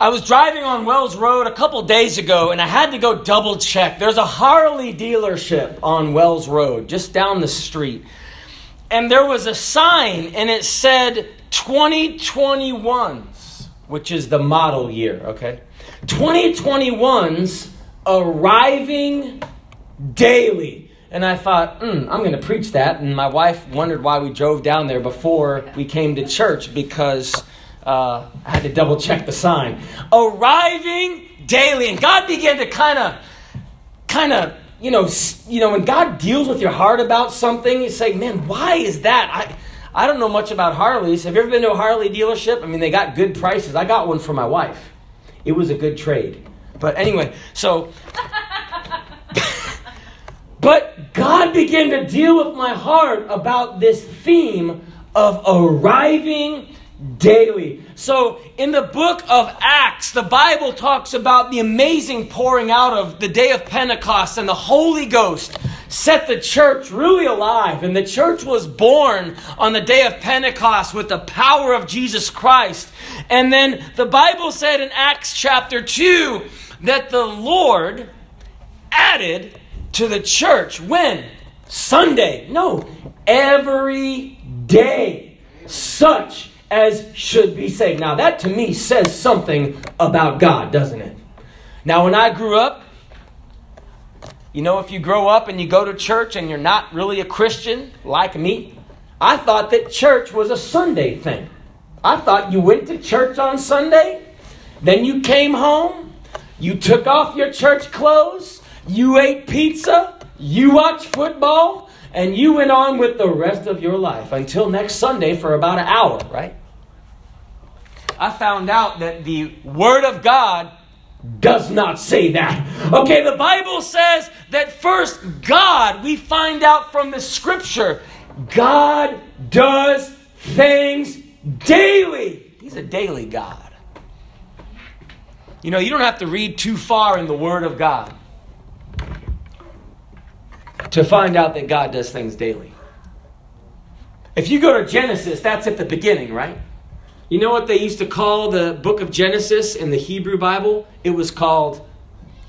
I was driving on Wells Road a couple days ago and I had to go double check. There's a Harley dealership on Wells Road, just down the street. And there was a sign and it said 2021s, which is the model year, okay? 2021s arriving daily. And I thought, mm, I'm going to preach that. And my wife wondered why we drove down there before we came to church because uh, I had to double check the sign. Arriving daily. And God began to kind of, kind of, you know, you know, when God deals with your heart about something, you say, man, why is that? I, I don't know much about Harleys. Have you ever been to a Harley dealership? I mean, they got good prices. I got one for my wife. It was a good trade. But anyway, so. but God began to deal with my heart about this theme of arriving daily. So, in the book of Acts, the Bible talks about the amazing pouring out of the day of Pentecost and the Holy Ghost set the church really alive. And the church was born on the day of Pentecost with the power of Jesus Christ. And then the Bible said in Acts chapter 2 that the Lord added to the church when? Sunday. No, every day. Such as should be saved. Now, that to me says something about God, doesn't it? Now, when I grew up, you know, if you grow up and you go to church and you're not really a Christian like me, I thought that church was a Sunday thing. I thought you went to church on Sunday, then you came home, you took off your church clothes, you ate pizza, you watched football, and you went on with the rest of your life until next Sunday for about an hour, right? I found out that the Word of God does not say that. Okay, the Bible says that first, God, we find out from the Scripture, God does things daily. He's a daily God. You know, you don't have to read too far in the Word of God to find out that God does things daily. If you go to Genesis, that's at the beginning, right? You know what they used to call the book of Genesis in the Hebrew Bible? It was called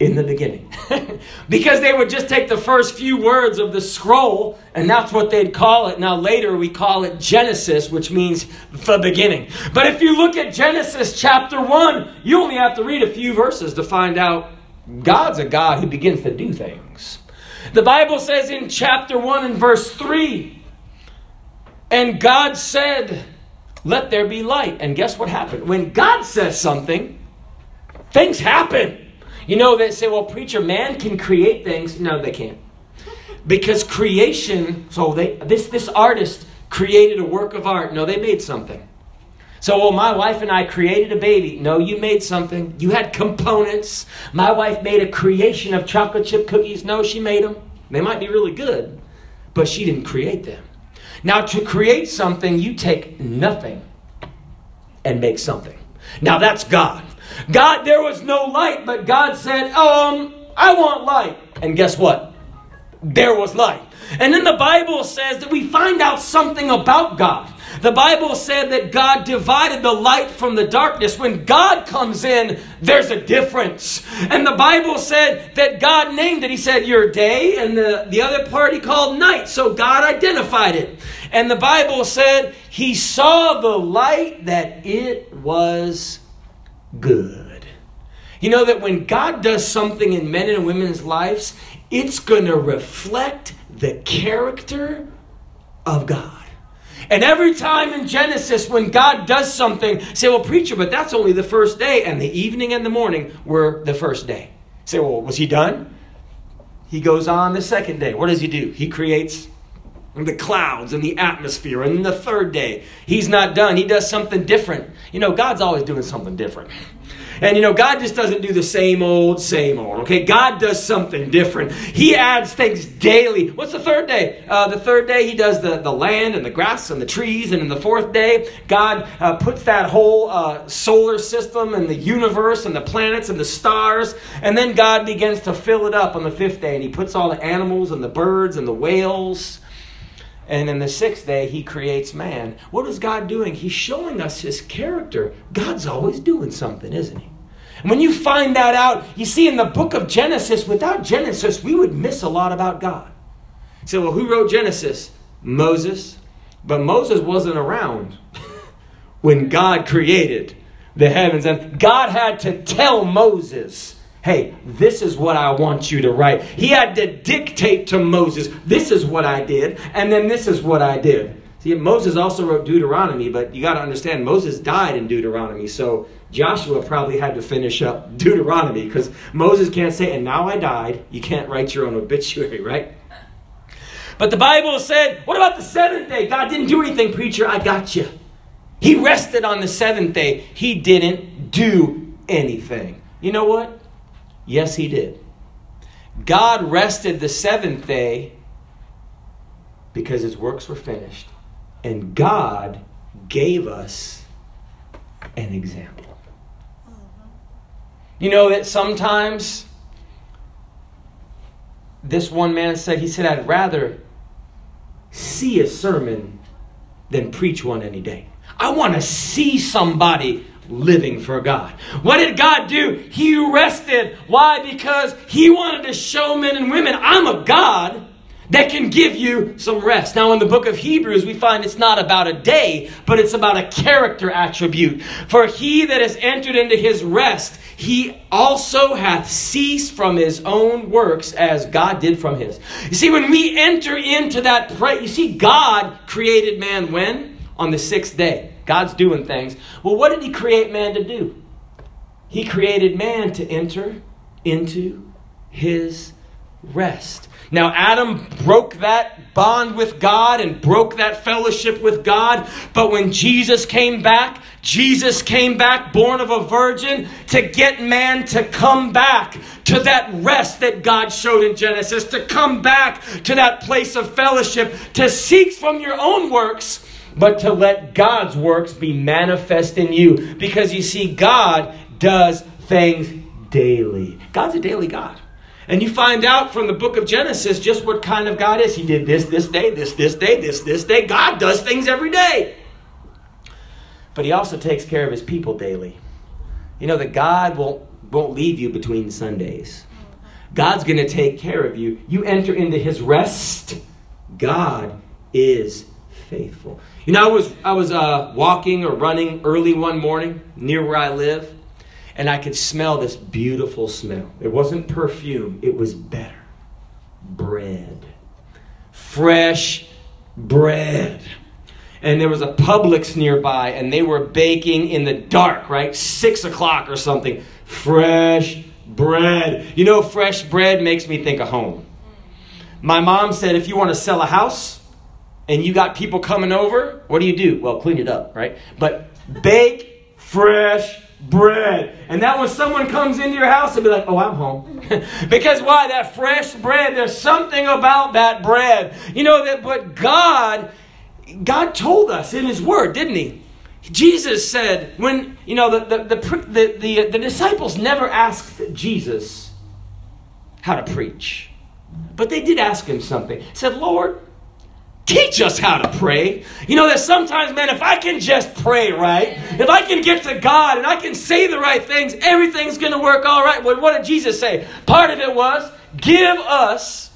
in the beginning. because they would just take the first few words of the scroll and that's what they'd call it. Now, later we call it Genesis, which means the beginning. But if you look at Genesis chapter 1, you only have to read a few verses to find out God's a God who begins to do things. The Bible says in chapter 1 and verse 3 And God said, Let there be light. And guess what happened? When God says something, things happen. You know, they say, well, preacher, man can create things. No, they can't. Because creation, so they this this artist created a work of art. No, they made something. So, well, my wife and I created a baby. No, you made something. You had components. My wife made a creation of chocolate chip cookies. No, she made them. They might be really good, but she didn't create them. Now, to create something, you take nothing and make something. Now, that's God. God, there was no light, but God said, um, I want light. And guess what? There was light. And then the Bible says that we find out something about God. The Bible said that God divided the light from the darkness. When God comes in, there's a difference. And the Bible said that God named it. He said, Your day, and the, the other part he called night. So God identified it. And the Bible said, He saw the light that it was good. You know that when God does something in men and women's lives, it's going to reflect the character of God. And every time in Genesis, when God does something, say, well, preacher, but that's only the first day, and the evening and the morning were the first day. Say, well, was he done? He goes on the second day. What does he do? He creates the clouds and the atmosphere. And the third day, he's not done. He does something different. You know, God's always doing something different. And you know, God just doesn't do the same old, same old. Okay, God does something different. He adds things daily. What's the third day? Uh, the third day, He does the, the land and the grass and the trees. And in the fourth day, God uh, puts that whole uh, solar system and the universe and the planets and the stars. And then God begins to fill it up on the fifth day. And He puts all the animals and the birds and the whales. And in the sixth day, he creates man. What is God doing? He's showing us his character. God's always doing something, isn't he? When you find that out, you see in the book of Genesis, without Genesis, we would miss a lot about God. Say, well, who wrote Genesis? Moses. But Moses wasn't around when God created the heavens. And God had to tell Moses, hey, this is what I want you to write. He had to dictate to Moses, this is what I did, and then this is what I did. See, Moses also wrote Deuteronomy, but you got to understand, Moses died in Deuteronomy. So Joshua probably had to finish up Deuteronomy because Moses can't say, and now I died. You can't write your own obituary, right? But the Bible said, what about the seventh day? God didn't do anything, preacher. I got you. He rested on the seventh day. He didn't do anything. You know what? Yes, he did. God rested the seventh day because his works were finished. And God gave us an example. You know that sometimes this one man said, he said, I'd rather see a sermon than preach one any day. I want to see somebody living for God. What did God do? He rested. Why? Because He wanted to show men and women, I'm a God that can give you some rest. Now, in the book of Hebrews, we find it's not about a day, but it's about a character attribute. For he that has entered into his rest, he also hath ceased from his own works as God did from his. You see, when we enter into that pray, you see, God created man when? On the sixth day. God's doing things. Well, what did he create man to do? He created man to enter into his rest. Now, Adam broke that bond with God and broke that fellowship with God. But when Jesus came back, Jesus came back born of a virgin to get man to come back to that rest that God showed in Genesis, to come back to that place of fellowship, to seek from your own works, but to let God's works be manifest in you. Because you see, God does things daily. God's a daily God. And you find out from the book of Genesis just what kind of God is. He did this this day, this this day, this this day. God does things every day. But he also takes care of his people daily. You know that God won't won't leave you between Sundays. God's going to take care of you. You enter into his rest. God is faithful. You know, I was I was uh, walking or running early one morning near where I live and I could smell this beautiful smell. It wasn't perfume, it was better. Bread. Fresh bread. And there was a Publix nearby, and they were baking in the dark, right? Six o'clock or something. Fresh bread. You know, fresh bread makes me think of home. My mom said if you want to sell a house and you got people coming over, what do you do? Well, clean it up, right? But bake fresh bread. And that when someone comes into your house, they'll be like, oh, I'm home. because why? That fresh bread, there's something about that bread. You know that, but God, God told us in His Word, didn't He? Jesus said, when, you know, the, the, the, the, the, disciples never asked Jesus how to preach. But they did ask him something. Said, Lord, Teach us how to pray. You know that sometimes, man, if I can just pray right, if I can get to God and I can say the right things, everything's going to work all right. Well, what did Jesus say? Part of it was, give us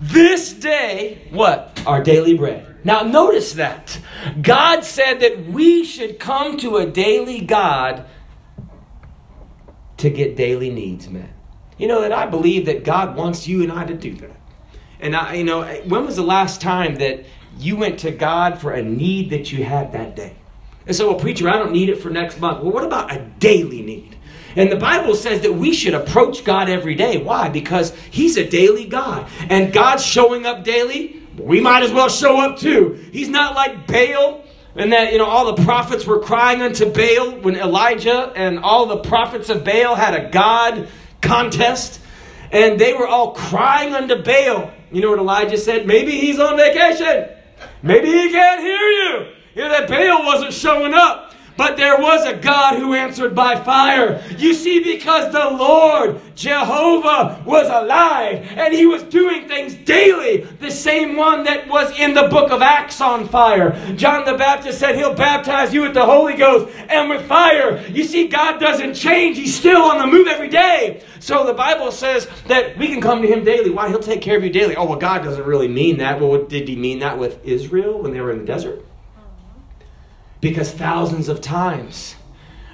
this day what? Our daily bread. Now, notice that. God said that we should come to a daily God to get daily needs met. You know that I believe that God wants you and I to do that. And I, you know, when was the last time that you went to God for a need that you had that day? And so, well, preacher, I don't need it for next month. Well, what about a daily need? And the Bible says that we should approach God every day. Why? Because He's a daily God. And God's showing up daily. We might as well show up too. He's not like Baal and that, you know, all the prophets were crying unto Baal when Elijah and all the prophets of Baal had a God contest. And they were all crying unto Baal. You know what Elijah said? Maybe he's on vacation. Maybe he can't hear you. You know, that Baal wasn't showing up. But there was a God who answered by fire. You see, because the Lord, Jehovah, was alive and he was doing things daily, the same one that was in the book of Acts on fire. John the Baptist said he'll baptize you with the Holy Ghost and with fire. You see, God doesn't change, he's still on the move every day. So the Bible says that we can come to him daily. Why? He'll take care of you daily. Oh, well, God doesn't really mean that. Well, did he mean that with Israel when they were in the desert? Because thousands of times,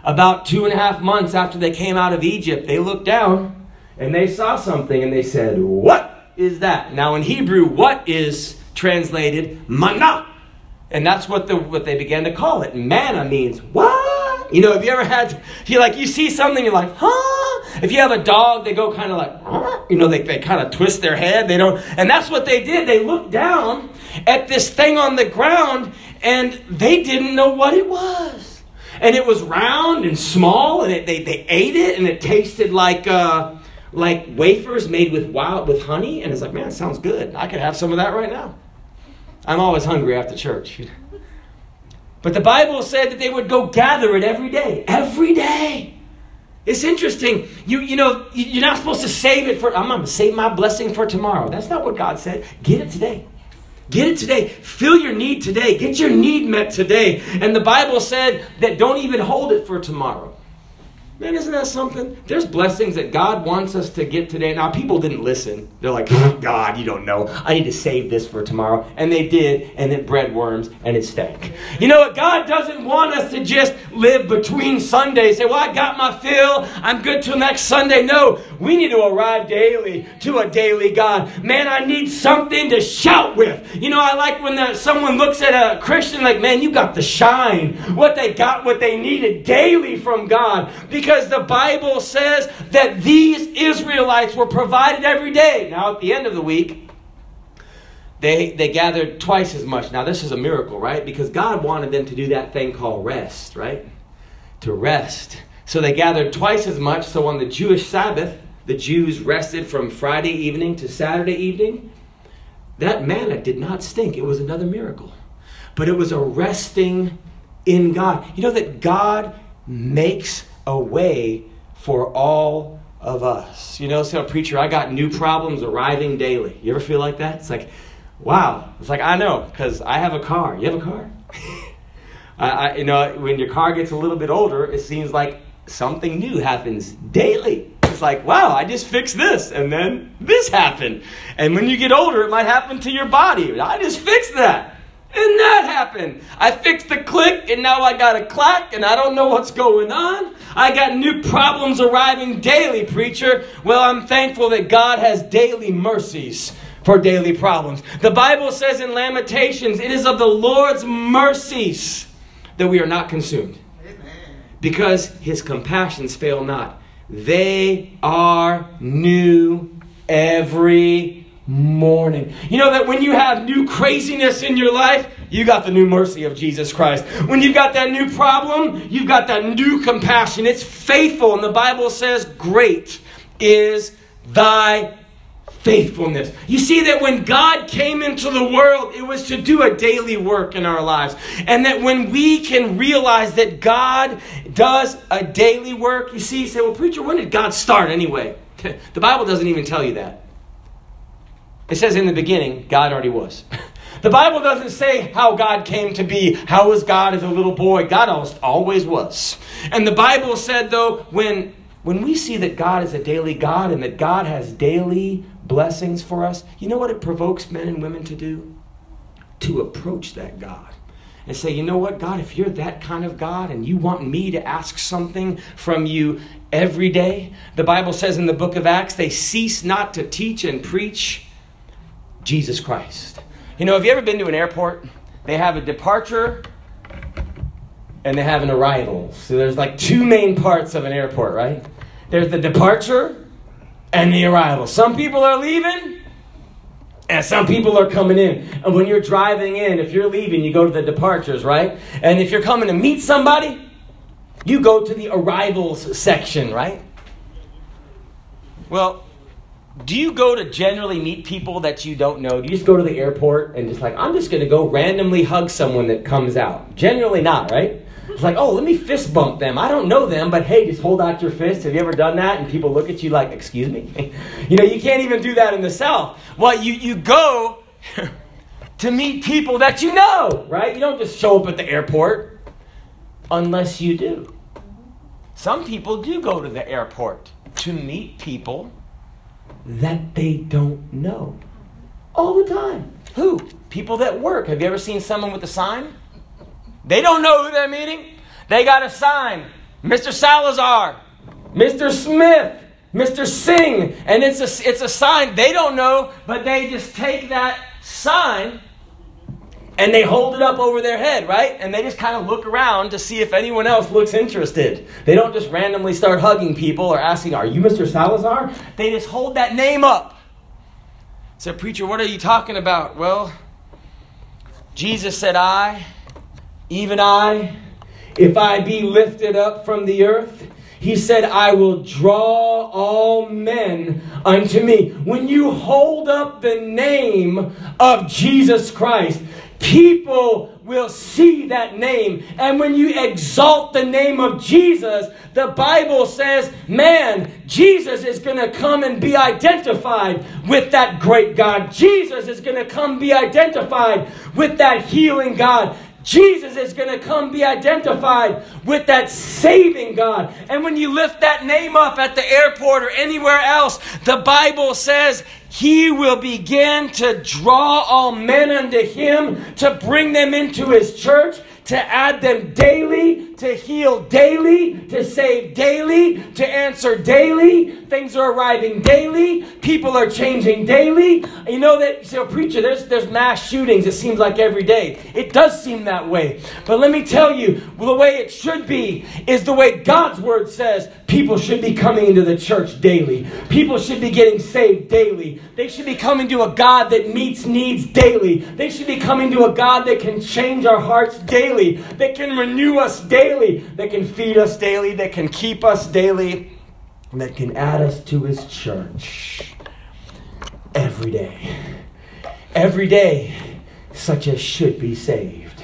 about two and a half months after they came out of Egypt, they looked down and they saw something and they said, What is that? Now, in Hebrew, what is translated manna? And that's what, the, what they began to call it. Manna means what? You know, have you ever had, you like, you see something, you're like, huh? If you have a dog, they go kind of like, you know, they, they kind of twist their head. They don't, and that's what they did. They looked down at this thing on the ground and they didn't know what it was. And it was round and small, and it, they, they ate it, and it tasted like uh, like wafers made with wild with honey. And it's like, man, sounds good. I could have some of that right now. I'm always hungry after church. But the Bible said that they would go gather it every day. Every day. It's interesting. You, you know, you're not supposed to save it for, I'm going to save my blessing for tomorrow. That's not what God said. Get it today. Get it today. Fill your need today. Get your need met today. And the Bible said that don't even hold it for tomorrow. Man, isn't that something? There's blessings that God wants us to get today. Now, people didn't listen. They're like, oh, God, you don't know. I need to save this for tomorrow. And they did, and it bred worms, and it stank. You know what? God doesn't want us to just live between Sundays. Say, well, I got my fill. I'm good till next Sunday. No, we need to arrive daily to a daily God. Man, I need something to shout with. You know, I like when the, someone looks at a Christian like, man, you got the shine. What they got, what they needed daily from God. Because because the Bible says that these Israelites were provided every day. Now, at the end of the week, they, they gathered twice as much. Now, this is a miracle, right? Because God wanted them to do that thing called rest, right? To rest. So they gathered twice as much. So on the Jewish Sabbath, the Jews rested from Friday evening to Saturday evening. That manna did not stink. It was another miracle. But it was a resting in God. You know that God makes a way for all of us. You know, so preacher, I got new problems arriving daily. You ever feel like that? It's like, wow. It's like I know because I have a car. You have a car? I, I, you know, when your car gets a little bit older, it seems like something new happens daily. It's like, wow, I just fixed this, and then this happened. And when you get older, it might happen to your body. I just fixed that. And that happened. I fixed the click and now I got a clack and I don't know what's going on. I got new problems arriving daily, preacher. Well, I'm thankful that God has daily mercies for daily problems. The Bible says in Lamentations, it is of the Lord's mercies that we are not consumed. Because his compassions fail not. They are new every morning. You know that when you have new craziness in your life, you got the new mercy of Jesus Christ. When you've got that new problem, you've got that new compassion. It's faithful, and the Bible says, Great is thy faithfulness. You see that when God came into the world, it was to do a daily work in our lives. And that when we can realize that God does a daily work, you see, you say, well, preacher, when did God start anyway? The Bible doesn't even tell you that. It says in the beginning, God already was. The Bible doesn't say how God came to be. How was God as a little boy? God almost always was. And the Bible said, though, when, when we see that God is a daily God and that God has daily blessings for us, you know what it provokes men and women to do? To approach that God and say, you know what, God, if you're that kind of God and you want me to ask something from you every day, the Bible says in the book of Acts, they cease not to teach and preach Jesus Christ. You know, have you ever been to an airport? They have a departure and they have an arrival. So there's like two main parts of an airport, right? There's the departure and the arrival. Some people are leaving and some people are coming in. And when you're driving in, if you're leaving, you go to the departures, right? And if you're coming to meet somebody, you go to the arrivals section, right? Well, do you go to generally meet people that you don't know? Do you just go to the airport and just like, I'm just going to go randomly hug someone that comes out? Generally not, right? It's like, oh, let me fist bump them. I don't know them, but hey, just hold out your fist. Have you ever done that? And people look at you like, excuse me? you know, you can't even do that in the South. Well, you, you go to meet people that you know, right? You don't just show up at the airport unless you do. Some people do go to the airport to meet people that they don't know all the time. Who? People that work. Have you ever seen someone with a sign? They don't know who they're meeting. They got a sign Mr. Salazar, Mr. Smith, Mr. Singh. And it's a, it's a sign they don't know, but they just take that sign and they hold it up over their head, right? And they just kind of look around to see if anyone else looks interested. They don't just randomly start hugging people or asking, Are you Mr. Salazar? They just hold that name up. Said, Preacher, what are you talking about? Well, Jesus said, I, even I, if I be lifted up from the earth, he said, I will draw all men unto me. When you hold up the name of Jesus Christ, people will see that name. And when you exalt the name of Jesus, the Bible says, man, Jesus is going to come and be identified with that great God. Jesus is going to come be identified with that healing God. Jesus is going to come be identified with that saving God. And when you lift that name up at the airport or anywhere else, the Bible says he will begin to draw all men unto him, to bring them into his church, to add them daily, to heal daily, to save daily, to answer daily. Things are arriving daily. People are changing daily. You know that, so oh, preacher, there's, there's mass shootings, it seems like every day. It does seem that way. But let me tell you, the way it should be is the way God's word says people should be coming into the church daily. People should be getting saved daily. They should be coming to a God that meets needs daily. They should be coming to a God that can change our hearts daily, that can renew us daily, that can feed us daily, that can keep us daily, that can add us to his church every day. Every day, such as should be saved.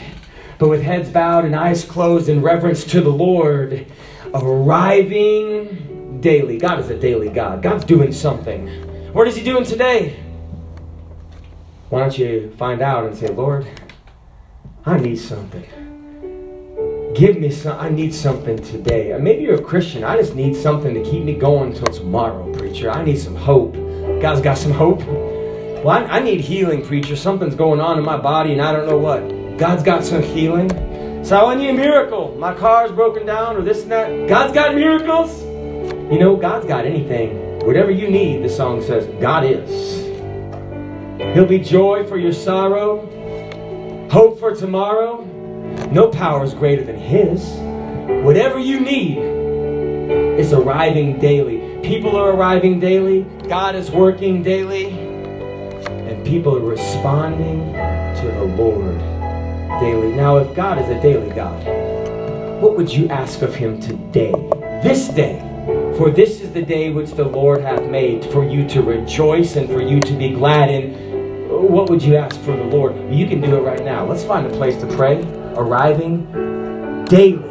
But with heads bowed and eyes closed in reverence to the Lord, arriving daily. God is a daily God. God's doing something. What is He doing today? Why don't you find out and say, Lord, I need something. Give me some. I need something today. Maybe you're a Christian. I just need something to keep me going until tomorrow, preacher. I need some hope. God's got some hope. Well, I, I need healing, preacher. Something's going on in my body and I don't know what. God's got some healing. So I need a miracle. My car's broken down or this and that. God's got miracles. You know, God's got anything. Whatever you need, the song says, God is. He'll be joy for your sorrow, hope for tomorrow. No power is greater than His. Whatever you need is arriving daily. People are arriving daily. God is working daily. And people are responding to the Lord daily. Now, if God is a daily God, what would you ask of Him today? This day. For this is the day which the Lord hath made for you to rejoice and for you to be glad in. What would you ask for the Lord? You can do it right now. Let's find a place to pray arriving daily